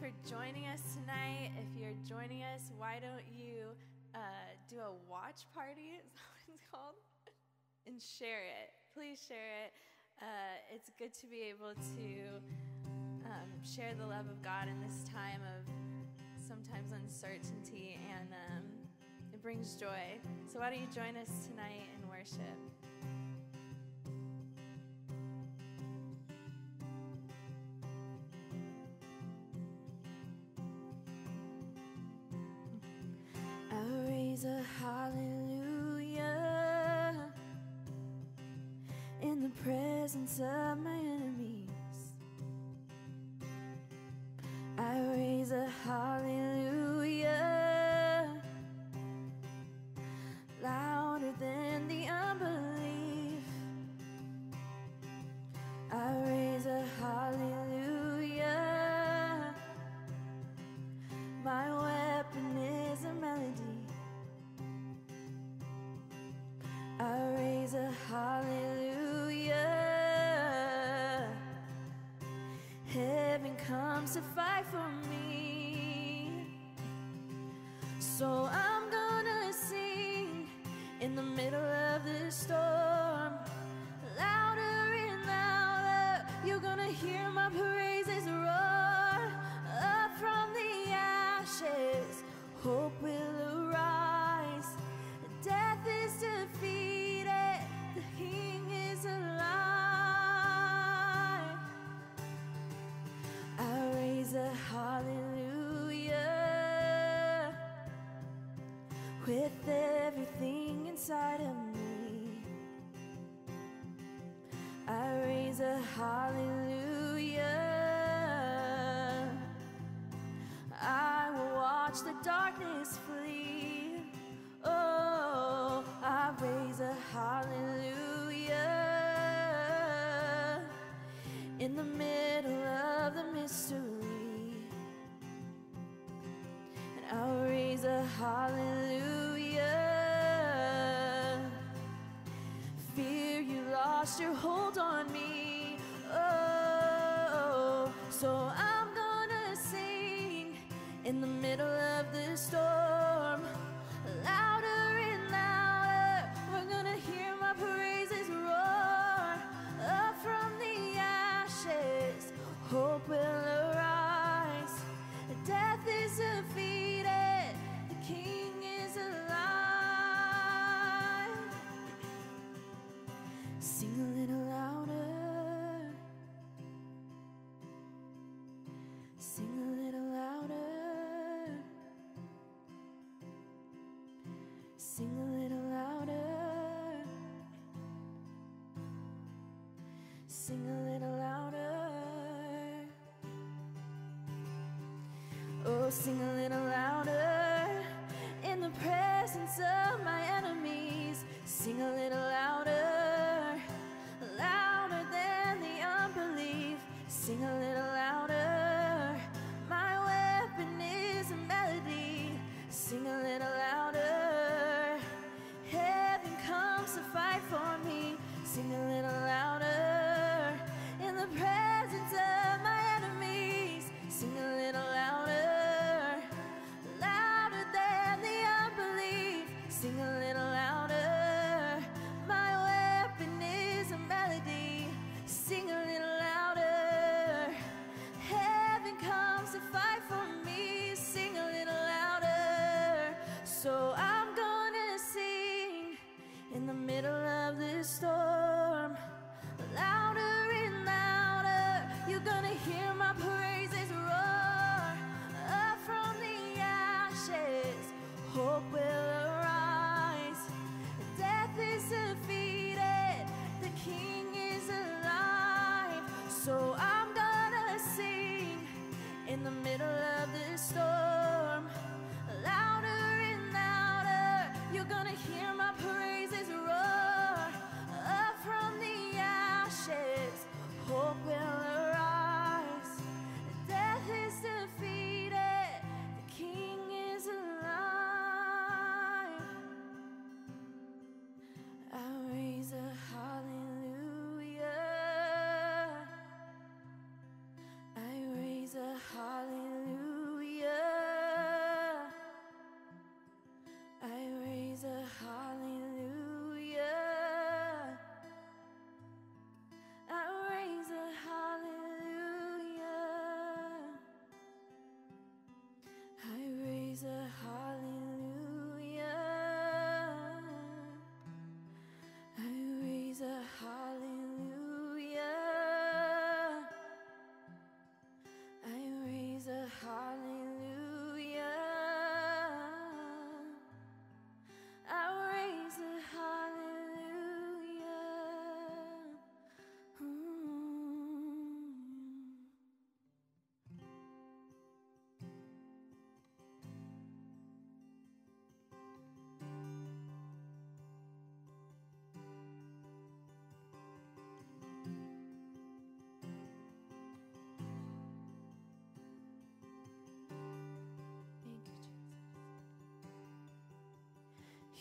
for joining us tonight. If you're joining us, why don't you uh, do a watch party? Is that what it's called? and share it. Please share it. Uh, it's good to be able to um, share the love of God in this time of sometimes uncertainty, and um, it brings joy. So, why don't you join us tonight in worship? a hallelujah. In the presence of my So I with everything inside of me. I raise a hallelujah. I will watch the darkness flee. Oh, I raise a hallelujah in the middle. lost your hold on me. Oh, so I. sing a little louder. Oh, sing a So I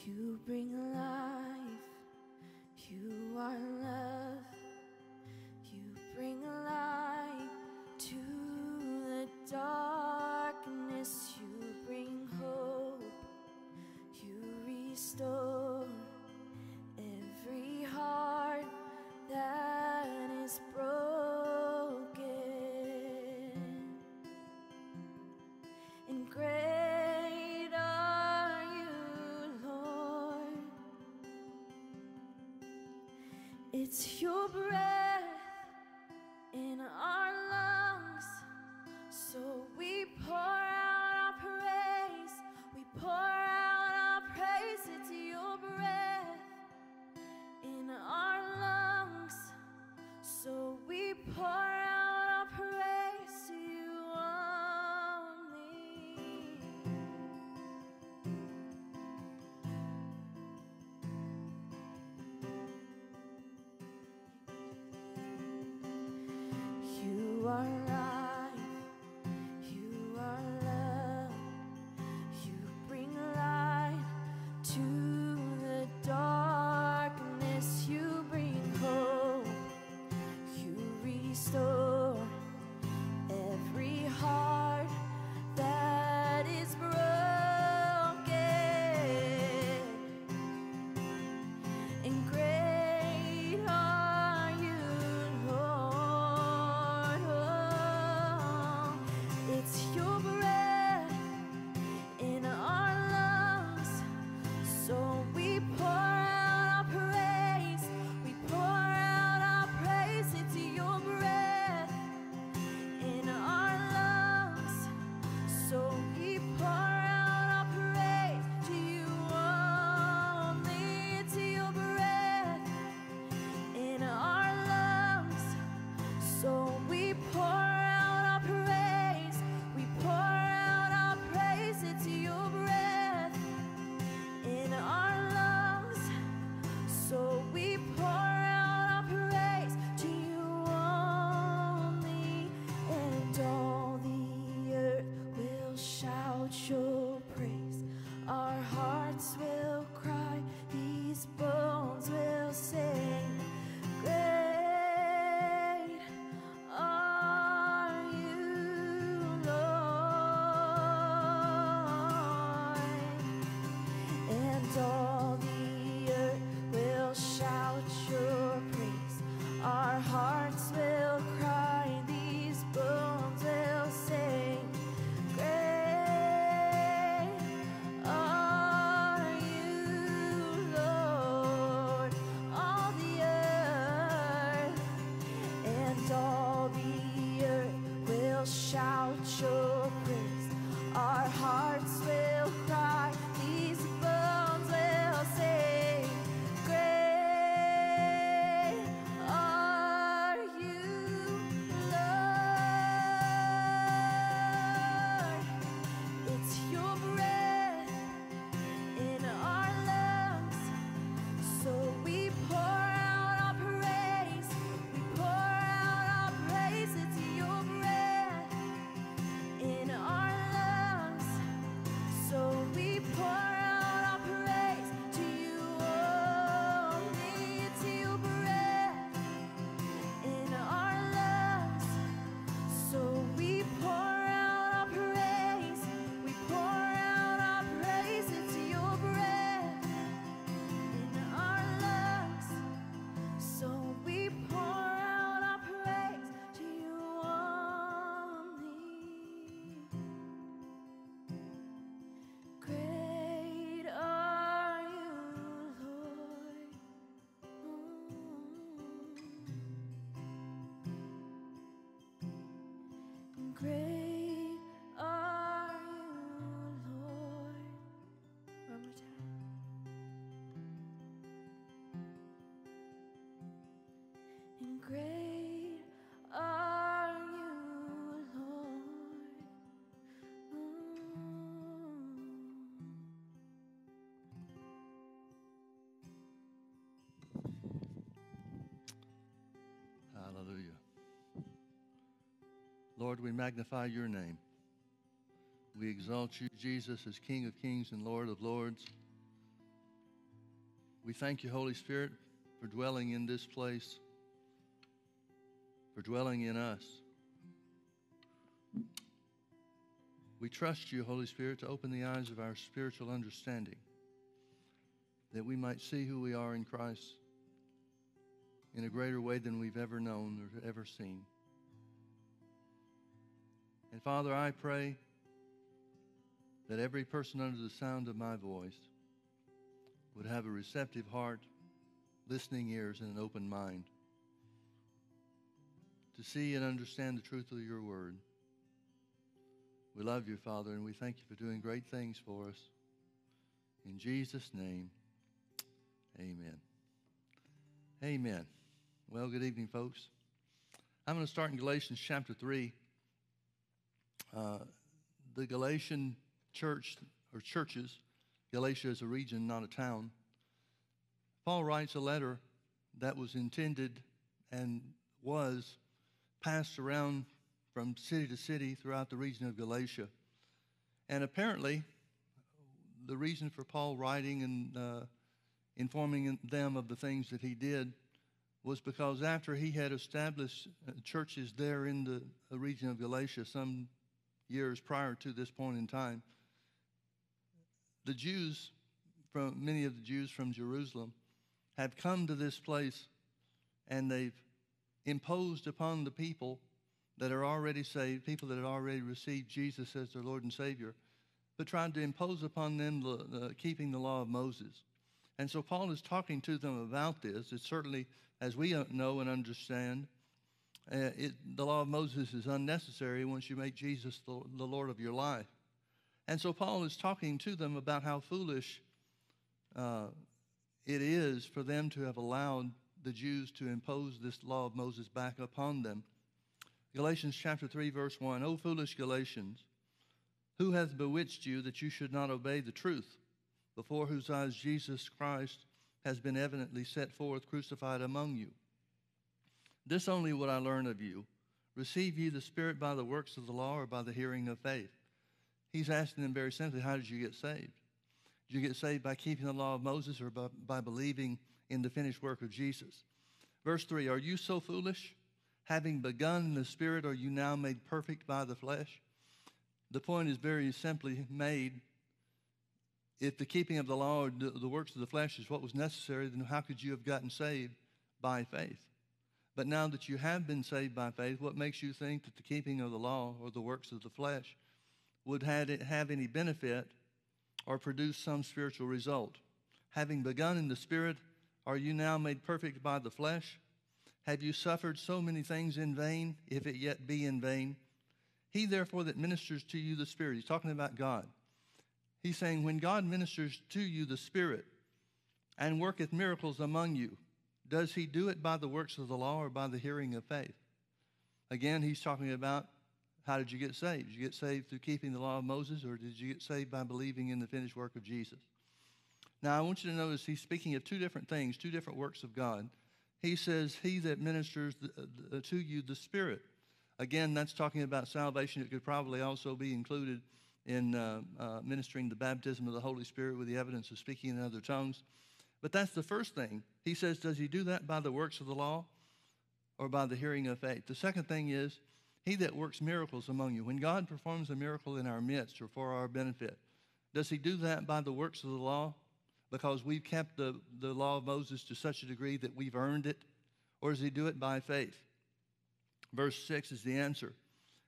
You bring life, you are love, you bring light to the darkness, you bring hope, you restore. Lord, we magnify your name. We exalt you, Jesus, as King of kings and Lord of lords. We thank you, Holy Spirit, for dwelling in this place, for dwelling in us. We trust you, Holy Spirit, to open the eyes of our spiritual understanding that we might see who we are in Christ in a greater way than we've ever known or ever seen. And Father, I pray that every person under the sound of my voice would have a receptive heart, listening ears, and an open mind to see and understand the truth of your word. We love you, Father, and we thank you for doing great things for us. In Jesus' name, amen. Amen. Well, good evening, folks. I'm going to start in Galatians chapter 3. Uh, the Galatian church or churches, Galatia is a region, not a town. Paul writes a letter that was intended and was passed around from city to city throughout the region of Galatia. And apparently, the reason for Paul writing and uh, informing them of the things that he did was because after he had established uh, churches there in the region of Galatia some years prior to this point in time, the Jews, from many of the Jews from Jerusalem, have come to this place and they've imposed upon the people that are already saved, people that have already received Jesus as their Lord and Savior, but tried to impose upon them the, keeping the law of Moses. And so Paul is talking to them about this. It's certainly, as we know and understand, uh, it, the law of Moses is unnecessary once you make Jesus the, the Lord of your life. And so Paul is talking to them about how foolish uh, it is for them to have allowed the Jews to impose this law of Moses back upon them. Galatians chapter 3, verse 1 O foolish Galatians, who hath bewitched you that you should not obey the truth, before whose eyes Jesus Christ has been evidently set forth crucified among you? This only would I learn of you. Receive ye the Spirit by the works of the law or by the hearing of faith? He's asking them very simply, how did you get saved? Did you get saved by keeping the law of Moses or by, by believing in the finished work of Jesus? Verse 3 Are you so foolish? Having begun in the Spirit, are you now made perfect by the flesh? The point is very simply made. If the keeping of the law or the works of the flesh is what was necessary, then how could you have gotten saved by faith? But now that you have been saved by faith, what makes you think that the keeping of the law or the works of the flesh would have any benefit or produce some spiritual result. Having begun in the Spirit, are you now made perfect by the flesh? Have you suffered so many things in vain, if it yet be in vain? He, therefore, that ministers to you the Spirit, he's talking about God. He's saying, when God ministers to you the Spirit and worketh miracles among you, does he do it by the works of the law or by the hearing of faith? Again, he's talking about how did you get saved? Did you get saved through keeping the law of Moses, or did you get saved by believing in the finished work of Jesus? Now, I want you to notice he's speaking of two different things, two different works of God. He says, He that ministers to you the Spirit. Again, that's talking about salvation. It could probably also be included in uh, uh, ministering the baptism of the Holy Spirit with the evidence of speaking in other tongues. But that's the first thing. He says, Does he do that by the works of the law or by the hearing of faith? The second thing is, he that works miracles among you. When God performs a miracle in our midst or for our benefit, does he do that by the works of the law? Because we've kept the, the law of Moses to such a degree that we've earned it? Or does he do it by faith? Verse 6 is the answer.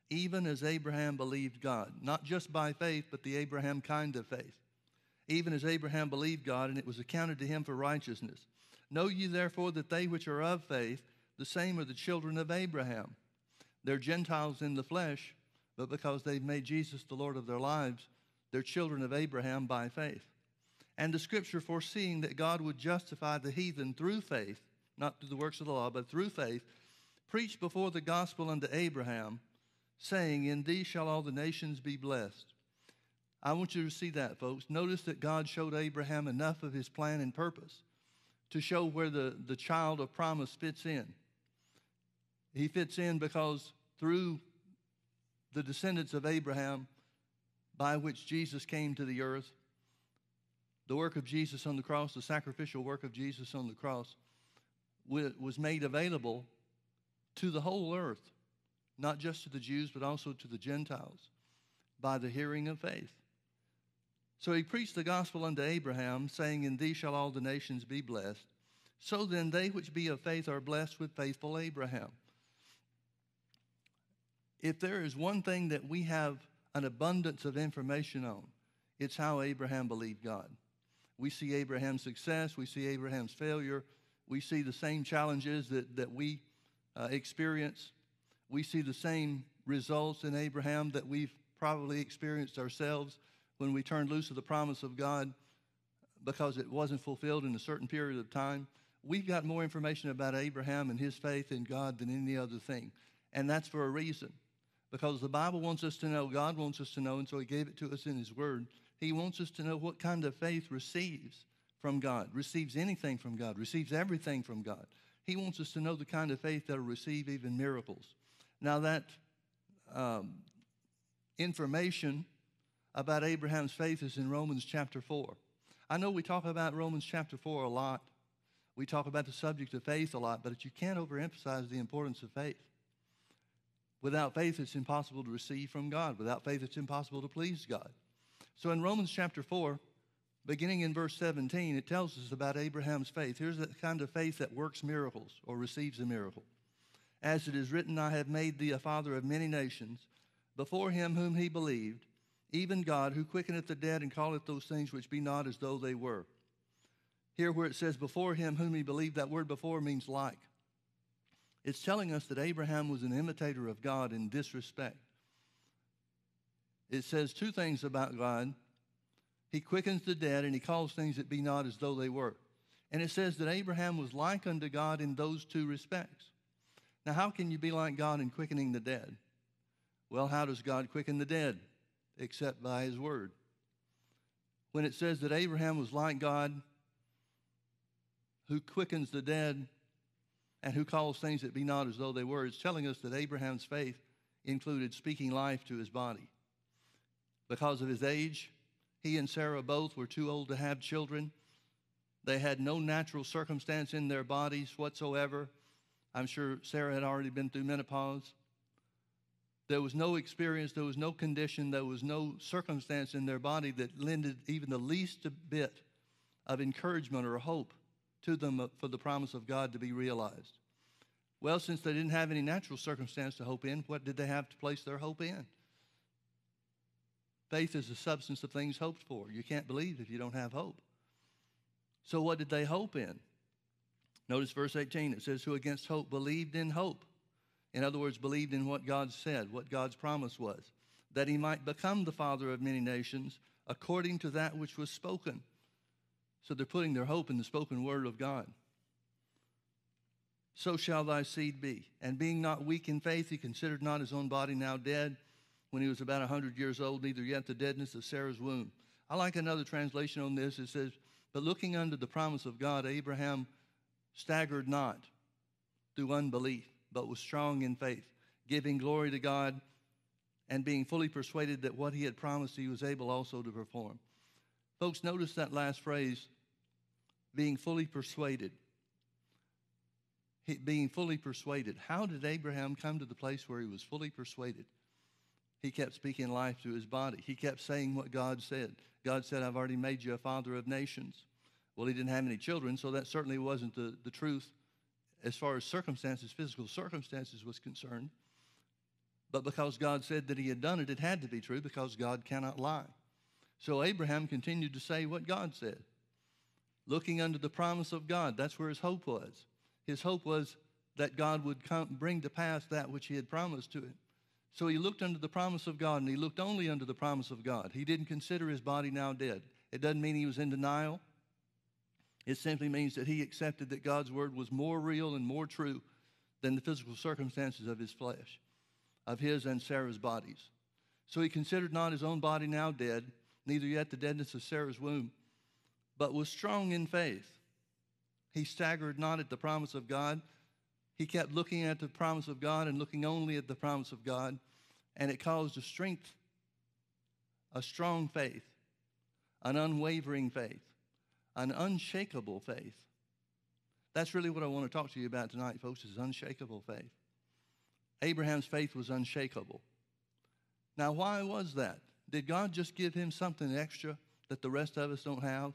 Even as Abraham believed God, not just by faith, but the Abraham kind of faith. Even as Abraham believed God, and it was accounted to him for righteousness. Know ye therefore that they which are of faith, the same are the children of Abraham. They're Gentiles in the flesh, but because they've made Jesus the Lord of their lives, they're children of Abraham by faith. And the scripture foreseeing that God would justify the heathen through faith, not through the works of the law, but through faith, preached before the gospel unto Abraham, saying, In thee shall all the nations be blessed. I want you to see that, folks. Notice that God showed Abraham enough of his plan and purpose to show where the, the child of promise fits in. He fits in because through the descendants of Abraham, by which Jesus came to the earth, the work of Jesus on the cross, the sacrificial work of Jesus on the cross, was made available to the whole earth, not just to the Jews, but also to the Gentiles, by the hearing of faith. So he preached the gospel unto Abraham, saying, In thee shall all the nations be blessed. So then, they which be of faith are blessed with faithful Abraham. If there is one thing that we have an abundance of information on, it's how Abraham believed God. We see Abraham's success, we see Abraham's failure, we see the same challenges that, that we uh, experience. We see the same results in Abraham that we've probably experienced ourselves when we turned loose of the promise of God because it wasn't fulfilled in a certain period of time. We've got more information about Abraham and his faith in God than any other thing. And that's for a reason. Because the Bible wants us to know, God wants us to know, and so He gave it to us in His Word. He wants us to know what kind of faith receives from God, receives anything from God, receives everything from God. He wants us to know the kind of faith that will receive even miracles. Now, that um, information about Abraham's faith is in Romans chapter 4. I know we talk about Romans chapter 4 a lot. We talk about the subject of faith a lot, but you can't overemphasize the importance of faith. Without faith, it's impossible to receive from God. Without faith, it's impossible to please God. So in Romans chapter 4, beginning in verse 17, it tells us about Abraham's faith. Here's the kind of faith that works miracles or receives a miracle. As it is written, I have made thee a father of many nations, before him whom he believed, even God, who quickeneth the dead and calleth those things which be not as though they were. Here, where it says, before him whom he believed, that word before means like. It's telling us that Abraham was an imitator of God in this respect. It says two things about God He quickens the dead, and He calls things that be not as though they were. And it says that Abraham was like unto God in those two respects. Now, how can you be like God in quickening the dead? Well, how does God quicken the dead? Except by His Word. When it says that Abraham was like God, who quickens the dead, and who calls things that be not as though they were. It's telling us that Abraham's faith included speaking life to his body. Because of his age, he and Sarah both were too old to have children. They had no natural circumstance in their bodies whatsoever. I'm sure Sarah had already been through menopause. There was no experience, there was no condition, there was no circumstance in their body that lended even the least bit of encouragement or hope to them for the promise of God to be realized. Well, since they didn't have any natural circumstance to hope in, what did they have to place their hope in? Faith is the substance of things hoped for. You can't believe if you don't have hope. So, what did they hope in? Notice verse 18. It says, Who against hope believed in hope. In other words, believed in what God said, what God's promise was, that he might become the father of many nations according to that which was spoken. So they're putting their hope in the spoken word of God. So shall thy seed be. And being not weak in faith, he considered not his own body now dead when he was about a hundred years old, neither yet the deadness of Sarah's womb. I like another translation on this. It says, But looking unto the promise of God, Abraham staggered not through unbelief, but was strong in faith, giving glory to God and being fully persuaded that what he had promised he was able also to perform. Folks, notice that last phrase being fully persuaded. He, being fully persuaded. How did Abraham come to the place where he was fully persuaded? He kept speaking life to his body. He kept saying what God said. God said, I've already made you a father of nations. Well, he didn't have any children, so that certainly wasn't the, the truth as far as circumstances, physical circumstances was concerned. But because God said that he had done it, it had to be true because God cannot lie. So Abraham continued to say what God said looking unto the promise of God. That's where his hope was. His hope was that God would come, bring to pass that which he had promised to him. So he looked unto the promise of God, and he looked only unto the promise of God. He didn't consider his body now dead. It doesn't mean he was in denial. It simply means that he accepted that God's word was more real and more true than the physical circumstances of his flesh, of his and Sarah's bodies. So he considered not his own body now dead, neither yet the deadness of Sarah's womb but was strong in faith. He staggered not at the promise of God. He kept looking at the promise of God and looking only at the promise of God, and it caused a strength, a strong faith, an unwavering faith. An unshakable faith. That's really what I want to talk to you about tonight, folks, is unshakable faith. Abraham's faith was unshakable. Now, why was that? Did God just give him something extra that the rest of us don't have?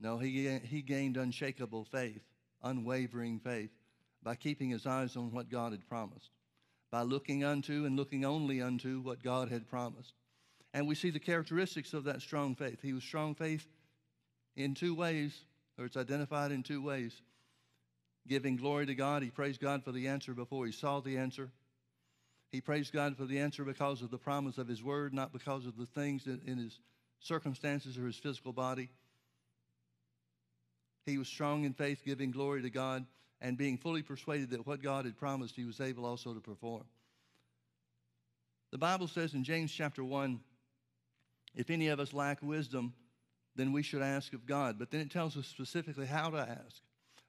No, he, he gained unshakable faith, unwavering faith, by keeping his eyes on what God had promised, by looking unto and looking only unto what God had promised. And we see the characteristics of that strong faith. He was strong faith in two ways, or it's identified in two ways. Giving glory to God, he praised God for the answer before he saw the answer. He praised God for the answer because of the promise of his word, not because of the things in his circumstances or his physical body. He was strong in faith, giving glory to God, and being fully persuaded that what God had promised, he was able also to perform. The Bible says in James chapter 1 if any of us lack wisdom, then we should ask of God. But then it tells us specifically how to ask.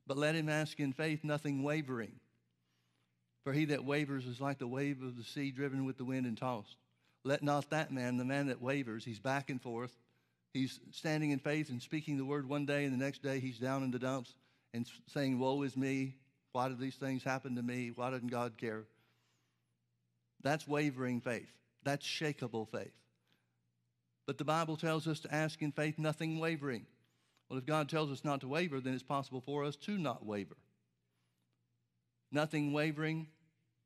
But let him ask in faith, nothing wavering. For he that wavers is like the wave of the sea driven with the wind and tossed. Let not that man, the man that wavers, he's back and forth. He's standing in faith and speaking the word one day, and the next day he's down in the dumps and saying, Woe is me. Why did these things happen to me? Why doesn't God care? That's wavering faith. That's shakable faith. But the Bible tells us to ask in faith, nothing wavering. Well, if God tells us not to waver, then it's possible for us to not waver. Nothing wavering,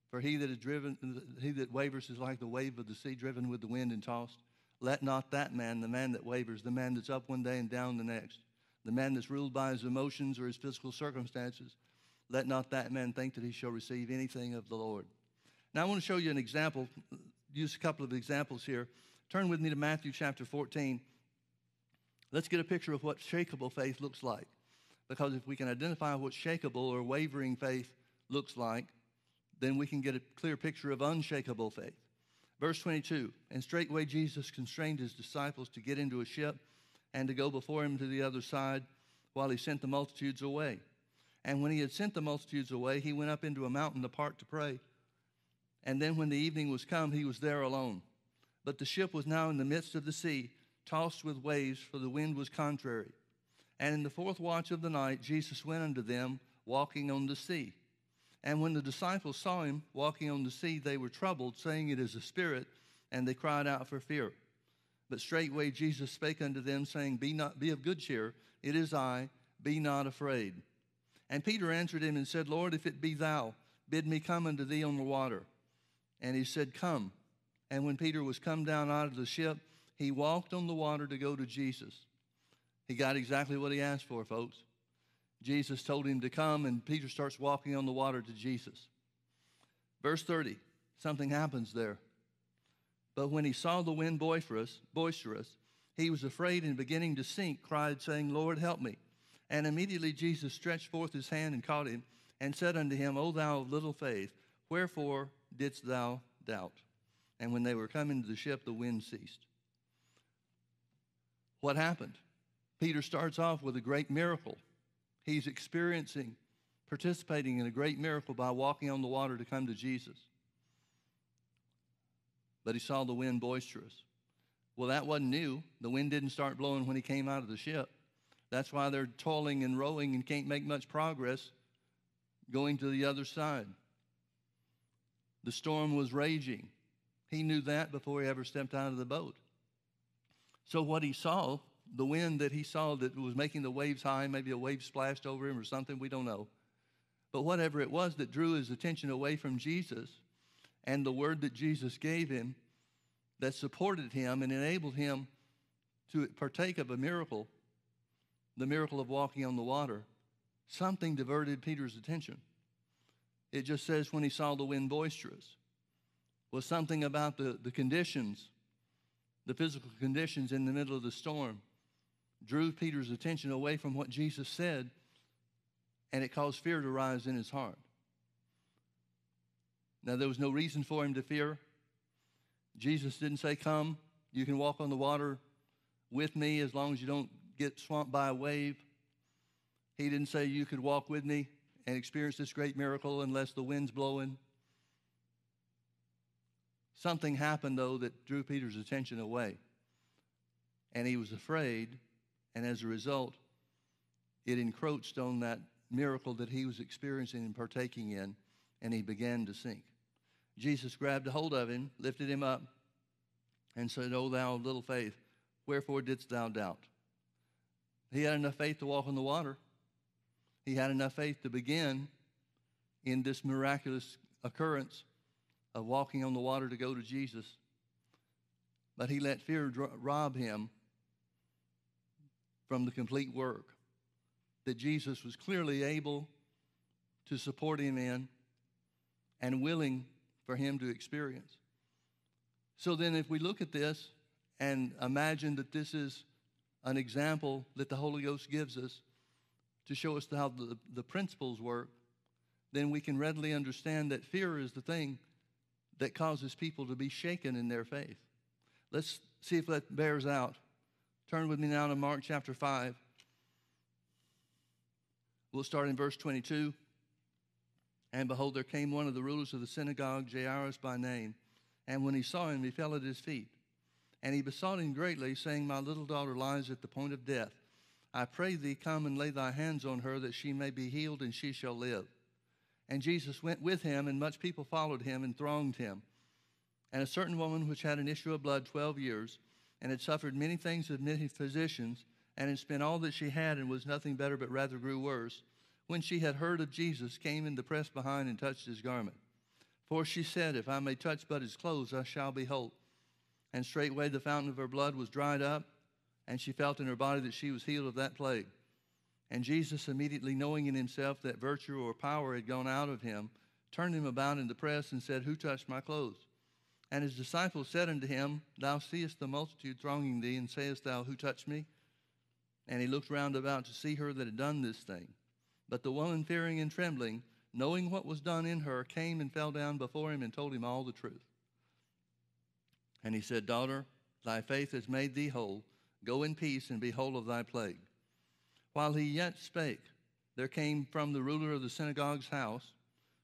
for he that is driven, he that wavers is like the wave of the sea driven with the wind and tossed. Let not that man, the man that wavers, the man that's up one day and down the next, the man that's ruled by his emotions or his physical circumstances, let not that man think that he shall receive anything of the Lord. Now, I want to show you an example, use a couple of examples here. Turn with me to Matthew chapter 14. Let's get a picture of what shakable faith looks like. Because if we can identify what shakable or wavering faith looks like, then we can get a clear picture of unshakable faith. Verse 22 And straightway Jesus constrained his disciples to get into a ship and to go before him to the other side while he sent the multitudes away. And when he had sent the multitudes away, he went up into a mountain apart to pray. And then when the evening was come, he was there alone. But the ship was now in the midst of the sea, tossed with waves, for the wind was contrary. And in the fourth watch of the night, Jesus went unto them, walking on the sea. And when the disciples saw him walking on the sea, they were troubled, saying, It is a spirit, and they cried out for fear. But straightway Jesus spake unto them, saying, Be not be of good cheer, it is I, be not afraid. And Peter answered him and said, Lord, if it be thou, bid me come unto thee on the water. And he said, Come. And when Peter was come down out of the ship, he walked on the water to go to Jesus. He got exactly what he asked for, folks. Jesus told him to come, and Peter starts walking on the water to Jesus. Verse 30, something happens there. But when he saw the wind boisterous, boisterous, he was afraid and beginning to sink, cried, saying, Lord, help me. And immediately Jesus stretched forth his hand and caught him, and said unto him, O thou of little faith, wherefore didst thou doubt? And when they were coming to the ship, the wind ceased. What happened? Peter starts off with a great miracle. He's experiencing, participating in a great miracle by walking on the water to come to Jesus. But he saw the wind boisterous. Well, that wasn't new. The wind didn't start blowing when he came out of the ship. That's why they're toiling and rowing and can't make much progress going to the other side. The storm was raging. He knew that before he ever stepped out of the boat. So, what he saw, the wind that he saw that was making the waves high, maybe a wave splashed over him or something, we don't know. But whatever it was that drew his attention away from Jesus and the word that Jesus gave him that supported him and enabled him to partake of a miracle, the miracle of walking on the water, something diverted Peter's attention. It just says when he saw the wind boisterous was something about the, the conditions, the physical conditions in the middle of the storm, drew Peter's attention away from what Jesus said, and it caused fear to rise in his heart. Now, there was no reason for him to fear. Jesus didn't say, Come, you can walk on the water with me as long as you don't get swamped by a wave. He didn't say you could walk with me and experience this great miracle unless the wind's blowing. Something happened, though, that drew Peter's attention away. And he was afraid And as a result, it encroached on that miracle that he was experiencing and partaking in, and he began to sink. Jesus grabbed a hold of him, lifted him up, and said, O thou of little faith, wherefore didst thou doubt? He had enough faith to walk on the water. He had enough faith to begin in this miraculous occurrence of walking on the water to go to Jesus. But he let fear rob him from the complete work that Jesus was clearly able to support him in and willing for him to experience. So then, if we look at this and imagine that this is an example that the Holy Ghost gives us to show us how the, the principles work, then we can readily understand that fear is the thing that causes people to be shaken in their faith. Let's see if that bears out. Turn with me now to Mark chapter 5. We'll start in verse 22. And behold, there came one of the rulers of the synagogue, Jairus by name. And when he saw him, he fell at his feet. And he besought him greatly, saying, My little daughter lies at the point of death. I pray thee, come and lay thy hands on her, that she may be healed, and she shall live. And Jesus went with him, and much people followed him and thronged him. And a certain woman which had an issue of blood twelve years, and had suffered many things of many physicians, and had spent all that she had, and was nothing better, but rather grew worse, when she had heard of Jesus, came in the press behind and touched his garment. For she said, If I may touch but his clothes, I shall be whole. And straightway the fountain of her blood was dried up, and she felt in her body that she was healed of that plague. And Jesus, immediately knowing in himself that virtue or power had gone out of him, turned him about in the press and said, Who touched my clothes? And his disciples said unto him, Thou seest the multitude thronging thee, and sayest thou, Who touched me? And he looked round about to see her that had done this thing. But the woman, fearing and trembling, knowing what was done in her, came and fell down before him and told him all the truth. And he said, Daughter, thy faith has made thee whole. Go in peace and be whole of thy plague. While he yet spake, there came from the ruler of the synagogue's house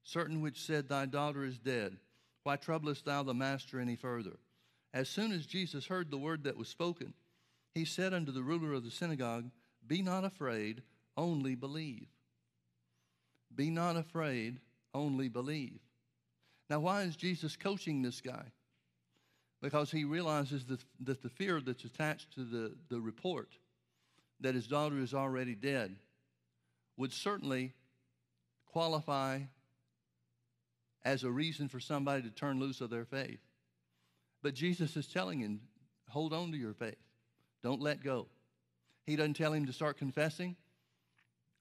certain which said, Thy daughter is dead. Why troublest thou the master any further? As soon as Jesus heard the word that was spoken, he said unto the ruler of the synagogue, Be not afraid, only believe. Be not afraid, only believe. Now, why is Jesus coaching this guy? Because he realizes that, that the fear that's attached to the, the report that his daughter is already dead would certainly qualify as a reason for somebody to turn loose of their faith. But Jesus is telling him, hold on to your faith. Don't let go. He doesn't tell him to start confessing.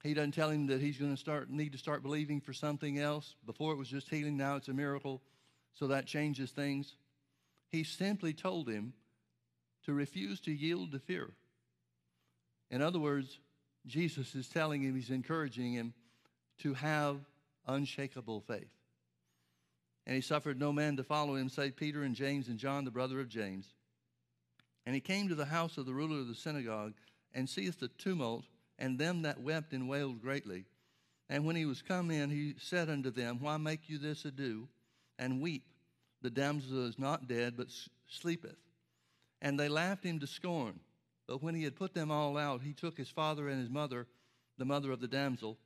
He doesn't tell him that he's going to start need to start believing for something else. Before it was just healing, now it's a miracle. So that changes things. He simply told him to refuse to yield to fear. In other words, Jesus is telling him, he's encouraging him to have unshakable faith. And he suffered no man to follow him save Peter and James and John, the brother of James. And he came to the house of the ruler of the synagogue and seeth the tumult and them that wept and wailed greatly. And when he was come in, he said unto them, Why make you this ado, and weep? The damsel is not dead, but sleepeth. And they laughed him to scorn. But when he had put them all out, he took his father and his mother, the mother of the damsel,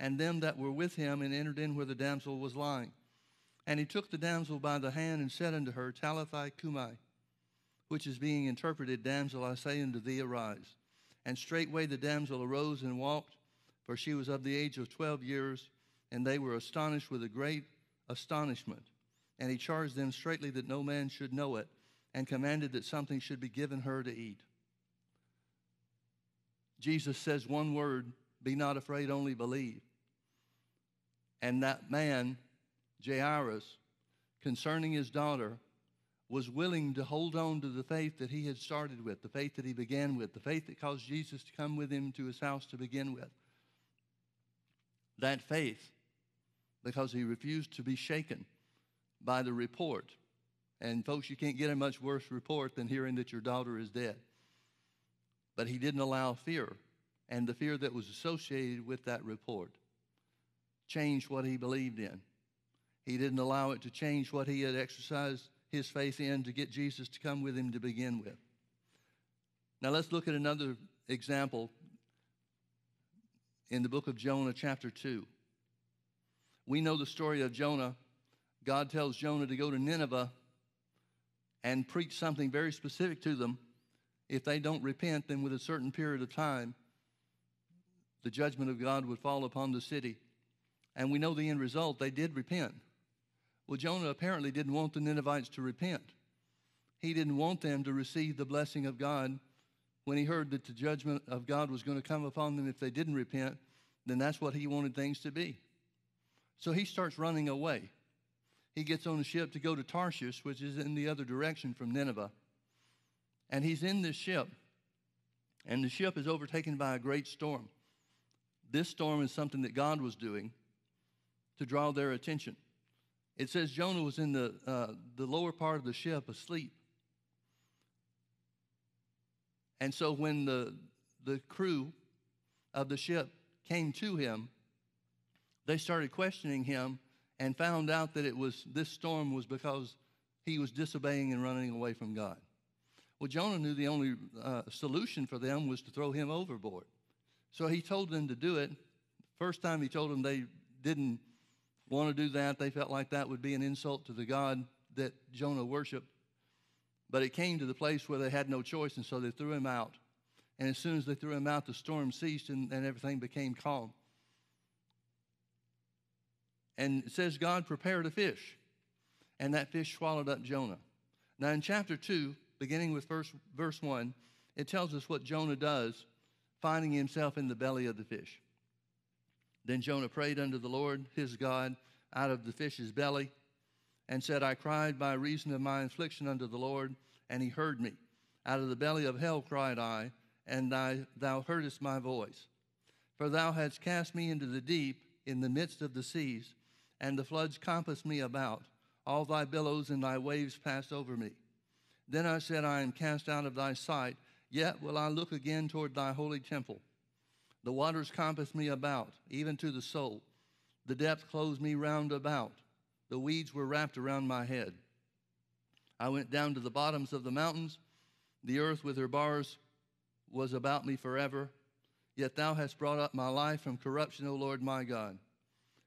and them that were with him, and entered in where the damsel was lying. And he took the damsel by the hand and said unto her, Talitha cumi, which is being interpreted, Damsel, I say unto thee, arise. And straightway the damsel arose and walked, for she was of the age of twelve years, and they were astonished with a great astonishment. And he charged them straitly that no man should know it, and commanded that something should be given her to eat. Jesus says one word be not afraid, only believe. And that man, Jairus, concerning his daughter, was willing to hold on to the faith that he had started with, the faith that he began with, the faith that caused Jesus to come with him to his house to begin with. That faith, because he refused to be shaken by the report. And folks, you can't get a much worse report than hearing that your daughter is dead. But he didn't allow fear and the fear that was associated with that report change what he believed in. He didn't allow it to change what he had exercised his faith in to get Jesus to come with him to begin with. Now let's look at another example in the book of Jonah, chapter 2. We know the story of Jonah. God tells Jonah to go to Nineveh and preach something very specific to them. If they don't repent, then with a certain period of time, the judgment of God would fall upon the city. And we know the end result. They did repent. Well, Jonah apparently didn't want the Ninevites to repent. He didn't want them to receive the blessing of God when he heard that the judgment of God was going to come upon them if they didn't repent, then that's what he wanted things to be. So he starts running away. He gets on a ship to go to Tarshish, which is in the other direction from Nineveh. And he's in this ship, and the ship is overtaken by a great storm. This storm is something that God was doing to draw their attention. It says Jonah was in the, uh, the lower part of the ship asleep. And so when the, the crew of the ship came to him, they started questioning him and found out that it was this storm was because he was disobeying and running away from God. Well, Jonah knew the only uh, solution for them was to throw him overboard. So he told them to do it. First time he told them they didn't want to do that. They felt like that would be an insult to the God that Jonah worshiped. But it came to the place where they had no choice, and so they threw him out. And as soon as they threw him out, the storm ceased and, and everything became calm. And it says God prepared a fish, and that fish swallowed up Jonah. Now, in chapter 2, beginning with verse, verse 1, it tells us what Jonah does, finding himself in the belly of the fish. Then Jonah prayed unto the Lord his God out of the fish's belly and said, I cried by reason of my affliction unto the Lord, and he heard me. Out of the belly of hell cried I, and I, thou heardest my voice. For thou hadst cast me into the deep in the midst of the seas, and the floods compassed me about. All thy billows and thy waves passed over me. Then I said, I am cast out of thy sight, yet will I look again toward thy holy temple. The waters compassed me about, even to the soul. The depth closed me round about. The weeds were wrapped around my head. I went down to the bottoms of the mountains. The earth with her bars was about me forever. Yet thou hast brought up my life from corruption, O Lord my God.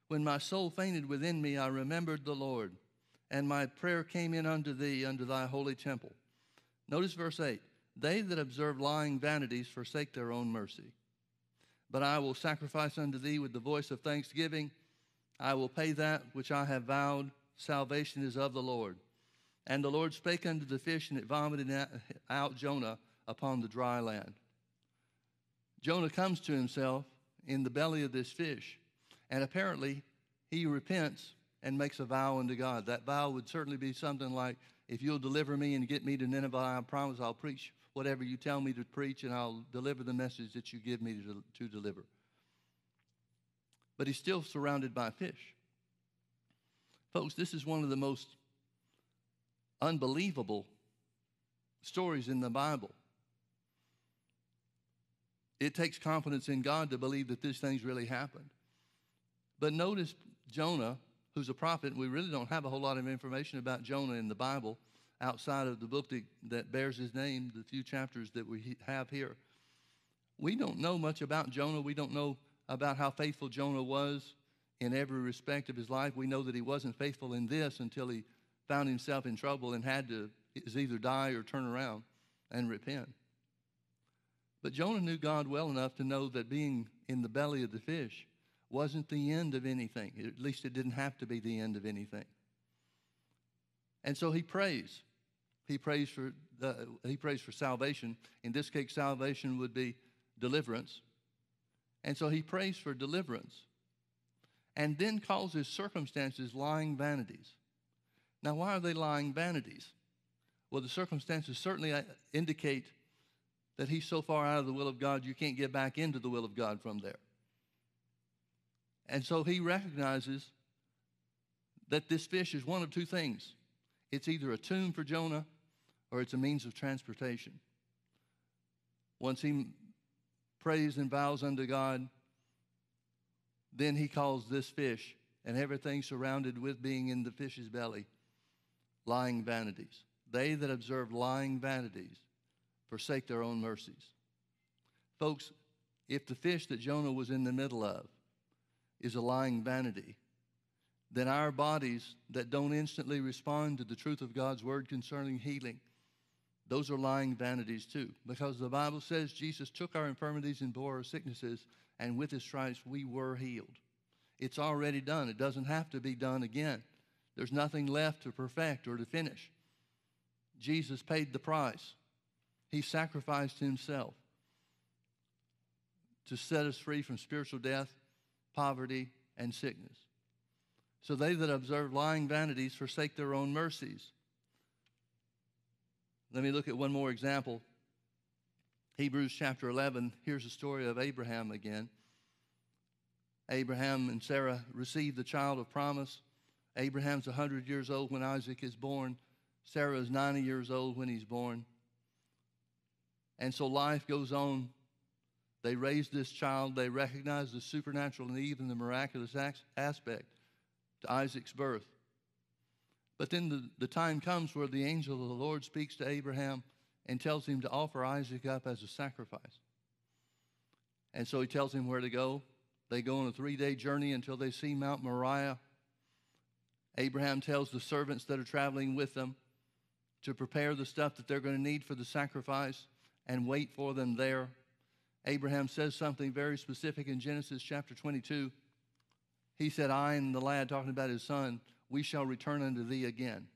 When my soul fainted within me, I remembered the Lord, and my prayer came in unto thee, unto thy holy temple. Notice verse 8 They that observe lying vanities forsake their own mercy. But I will sacrifice unto thee with the voice of thanksgiving. I will pay that which I have vowed. Salvation is of the Lord. And the Lord spake unto the fish, and it vomited out Jonah upon the dry land. Jonah comes to himself in the belly of this fish, and apparently he repents and makes a vow unto God. That vow would certainly be something like, If you'll deliver me and get me to Nineveh, I promise I'll preach whatever you tell me to preach, and I'll deliver the message that you give me to, to deliver. But he's still surrounded by fish. Folks, this is one of the most unbelievable stories in the Bible. It takes confidence in God to believe that these things really happened. But notice Jonah, who's a prophet, we really don't have a whole lot of information about Jonah in the Bible outside of the book that, that bears his name, the few chapters that we have here. We don't know much about Jonah. We don't know about how faithful Jonah was in every respect of his life. We know that he wasn't faithful in this until he found himself in trouble and had to either die or turn around and repent. But Jonah knew God well enough to know that being in the belly of the fish wasn't the end of anything. At least it didn't have to be the end of anything. And so he prays. He prays for the, he prays for salvation. In this case, salvation would be deliverance. And so he prays for deliverance. And then calls his circumstances lying vanities. Now, why are they lying vanities? Well, the circumstances certainly uh, indicate that he's so far out of the will of God, you can't get back into the will of God from there. And so he recognizes that this fish is one of two things it's either a tomb for Jonah or it's a means of transportation. Once he prays and vows unto God, then he calls this fish and everything surrounded with being in the fish's belly lying vanities. They that observe lying vanities forsake their own mercies. Folks, if the fish that Jonah was in the middle of is a lying vanity, then our bodies that don't instantly respond to the truth of God's word concerning healing, those are lying vanities too. Because the Bible says Jesus took our infirmities and bore our sicknesses, and with his stripes we were healed. It's already done. It doesn't have to be done again. There's nothing left to perfect or to finish. Jesus paid the price. He sacrificed himself to set us free from spiritual death, poverty, and sickness. So they that observe lying vanities forsake their own mercies. Let me look at one more example. Hebrews chapter 11. Here's the story of Abraham again. Abraham and Sarah received the child of promise. Abraham's 100 years old when Isaac is born. Sarah is 90 years old when he's born. And so life goes on. They raise this child. They recognize the supernatural and even the miraculous aspect to Isaac's birth. But then the, the time comes where the angel of the Lord speaks to Abraham and tells him to offer Isaac up as a sacrifice. And so he tells him where to go. They go on a three day journey until they see Mount Moriah. Abraham tells the servants that are traveling with them to prepare the stuff that they're going to need for the sacrifice and wait for them there. Abraham says something very specific in Genesis chapter 22. He said, I and the lad, talking about his son, we shall return unto thee again.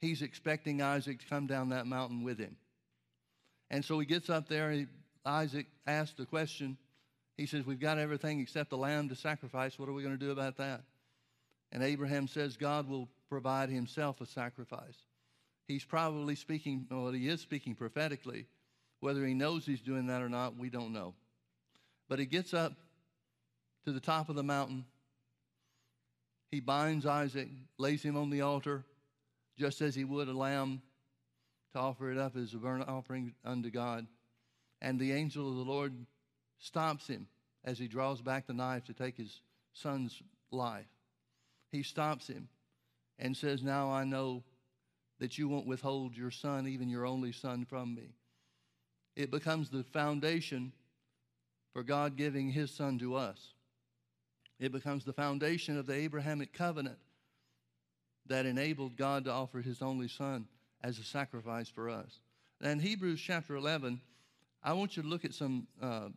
He's expecting Isaac to come down that mountain with him. And so he gets up there, and Isaac asks the question. He says, We've got everything except the lamb to sacrifice. What are we going to do about that? And Abraham says, God will provide himself a sacrifice. He's probably speaking, well, he is speaking prophetically. Whether he knows he's doing that or not, we don't know. But he gets up to the top of the mountain. He binds Isaac, lays him on the altar, just as he would a lamb to offer it up as a burnt offering unto God. And the angel of the Lord stops him as he draws back the knife to take his son's life. He stops him and says, Now I know that you won't withhold your son, even your only son, from me. It becomes the foundation for God giving his son to us. It becomes the foundation of the Abrahamic covenant that enabled God to offer his only son as a sacrifice for us. And Hebrews chapter 11, I want you to look at some uh,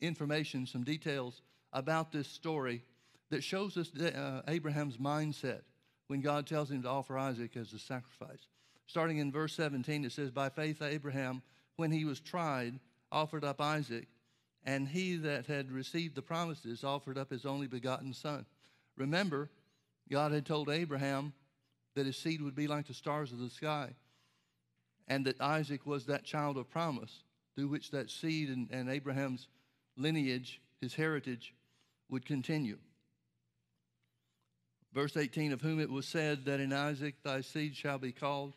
information, some details about this story that shows us uh, Abraham's mindset when God tells him to offer Isaac as a sacrifice. Starting in verse 17, it says, By faith, Abraham, when he was tried, offered up Isaac and he that had received the promises offered up his only begotten son. Remember, God had told Abraham that his seed would be like the stars of the sky, and that Isaac was that child of promise through which that seed and, and Abraham's lineage, his heritage, would continue. Verse 18, of whom it was said that in Isaac thy seed shall be called,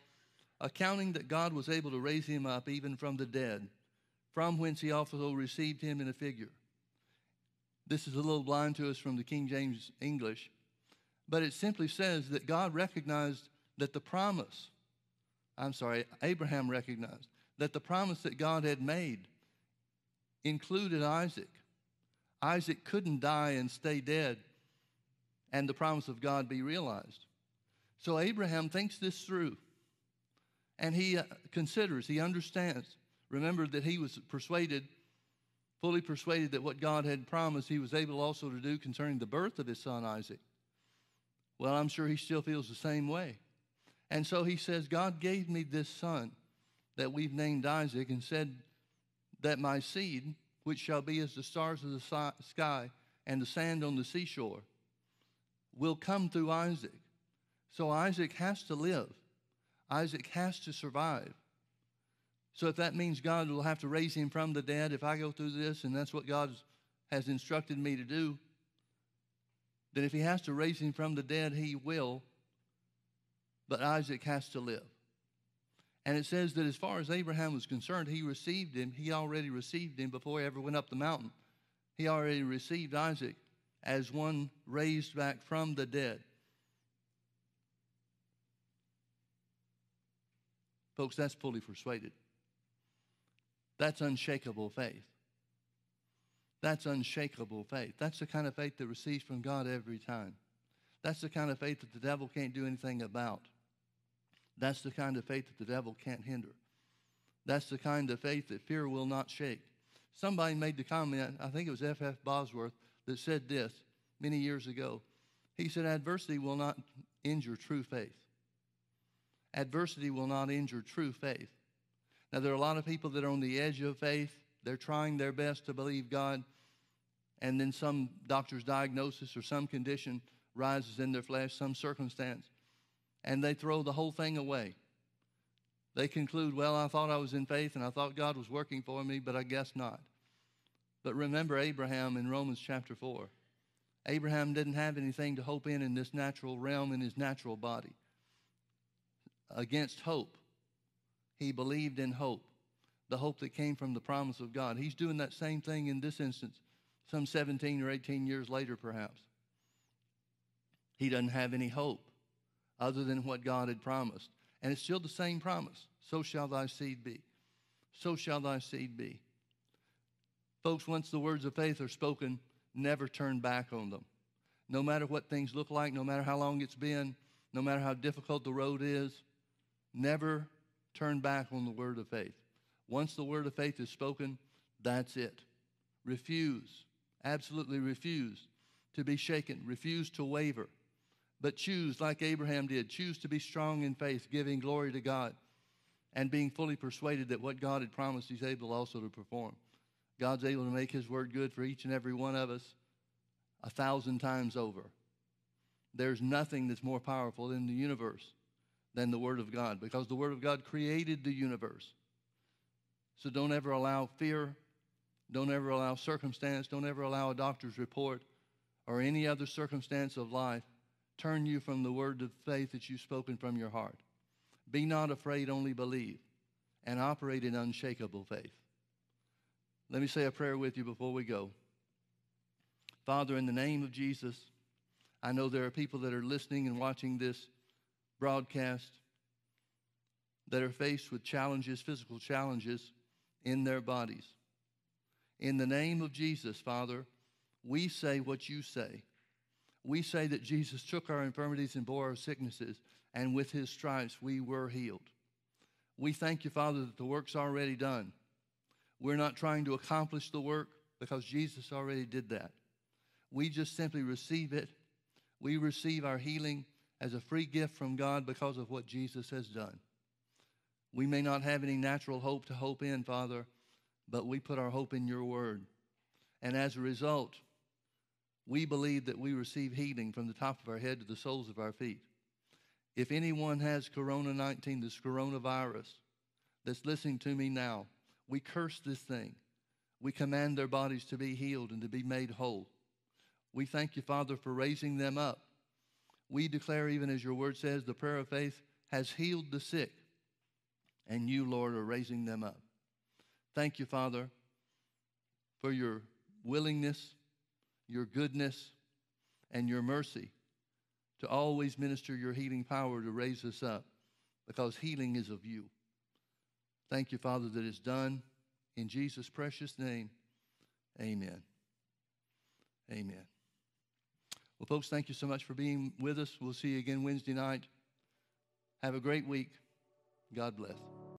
accounting that God was able to raise him up even from the dead from whence he also received him in a figure. This is a little blind to us from the King James English, but it simply says that God recognized that the promise, I'm sorry, Abraham recognized that the promise that God had made included Isaac. Isaac couldn't die and stay dead and the promise of God be realized. So Abraham thinks this through and he uh, considers, he understands Remember that he was persuaded, fully persuaded that what God had promised, he was able also to do concerning the birth of his son Isaac. Well, I'm sure he still feels the same way. And so he says, God gave me this son that we've named Isaac and said that my seed, which shall be as the stars of the sky and the sand on the seashore, will come through Isaac. So Isaac has to live. Isaac has to survive. So if that means God will have to raise him from the dead, if I go through this and that's what God has instructed me to do, then if he has to raise him from the dead, he will. But Isaac has to live. And it says that as far as Abraham was concerned, he received him. He already received him before he ever went up the mountain. He already received Isaac as one raised back from the dead. Folks, that's fully persuaded. That's unshakable faith. That's unshakable faith. That's the kind of faith that receives from God every time. That's the kind of faith that the devil can't do anything about. That's the kind of faith that the devil can't hinder. That's the kind of faith that fear will not shake. Somebody made the comment, I think it was F.F. F. Bosworth, that said this many years ago. He said, Adversity will not injure true faith. Adversity will not injure true faith. Now, there are a lot of people that are on the edge of faith. They're trying their best to believe God, and then some doctor's diagnosis or some condition rises in their flesh, some circumstance, and they throw the whole thing away. They conclude, well, I thought I was in faith and I thought God was working for me, but I guess not. But remember Abraham in Romans chapter 4. Abraham didn't have anything to hope in in this natural realm in his natural body. Against hope, he believed in hope, the hope that came from the promise of God. He's doing that same thing in this instance, some 17 or 18 years later, perhaps. He doesn't have any hope other than what God had promised. And it's still the same promise. So shall thy seed be. So shall thy seed be. Folks, once the words of faith are spoken, never turn back on them. No matter what things look like, no matter how long it's been, no matter how difficult the road is, never turn back on the word of faith. Once the word of faith is spoken, that's it. Refuse, absolutely refuse to be shaken, refuse to waver, but choose, like Abraham did, choose to be strong in faith, giving glory to God, and being fully persuaded that what God had promised, He's able also to perform. God's able to make His word good for each and every one of us a thousand times over. There's nothing that's more powerful in the universe than the Word of God because the Word of God created the universe. So don't ever allow fear, don't ever allow circumstance, don't ever allow a doctor's report or any other circumstance of life turn you from the word of faith that you've spoken from your heart. Be not afraid, only believe, and operate in unshakable faith. Let me say a prayer with you before we go. Father, in the name of Jesus, I know there are people that are listening and watching this broadcast that are faced with challenges, physical challenges in their bodies. In the name of Jesus, Father, we say what you say. We say that Jesus took our infirmities and bore our sicknesses, and with his stripes we were healed. We thank you, Father, that the work's already done. We're not trying to accomplish the work because Jesus already did that. We just simply receive it. We receive our healing as a free gift from God because of what Jesus has done. We may not have any natural hope to hope in, Father, but we put our hope in your word. And as a result, we believe that we receive healing from the top of our head to the soles of our feet. If anyone has Corona 19, this coronavirus, that's listening to me now, we curse this thing. We command their bodies to be healed and to be made whole. We thank you, Father, for raising them up. We declare, even as your word says, the prayer of faith has healed the sick, and you, Lord, are raising them up. Thank you, Father, for your willingness, your goodness, and your mercy to always minister your healing power to raise us up because healing is of you. Thank you, Father, that it's done. In Jesus' precious name, amen. Amen. Well, folks, thank you so much for being with us. We'll see you again Wednesday night. Have a great week. God bless.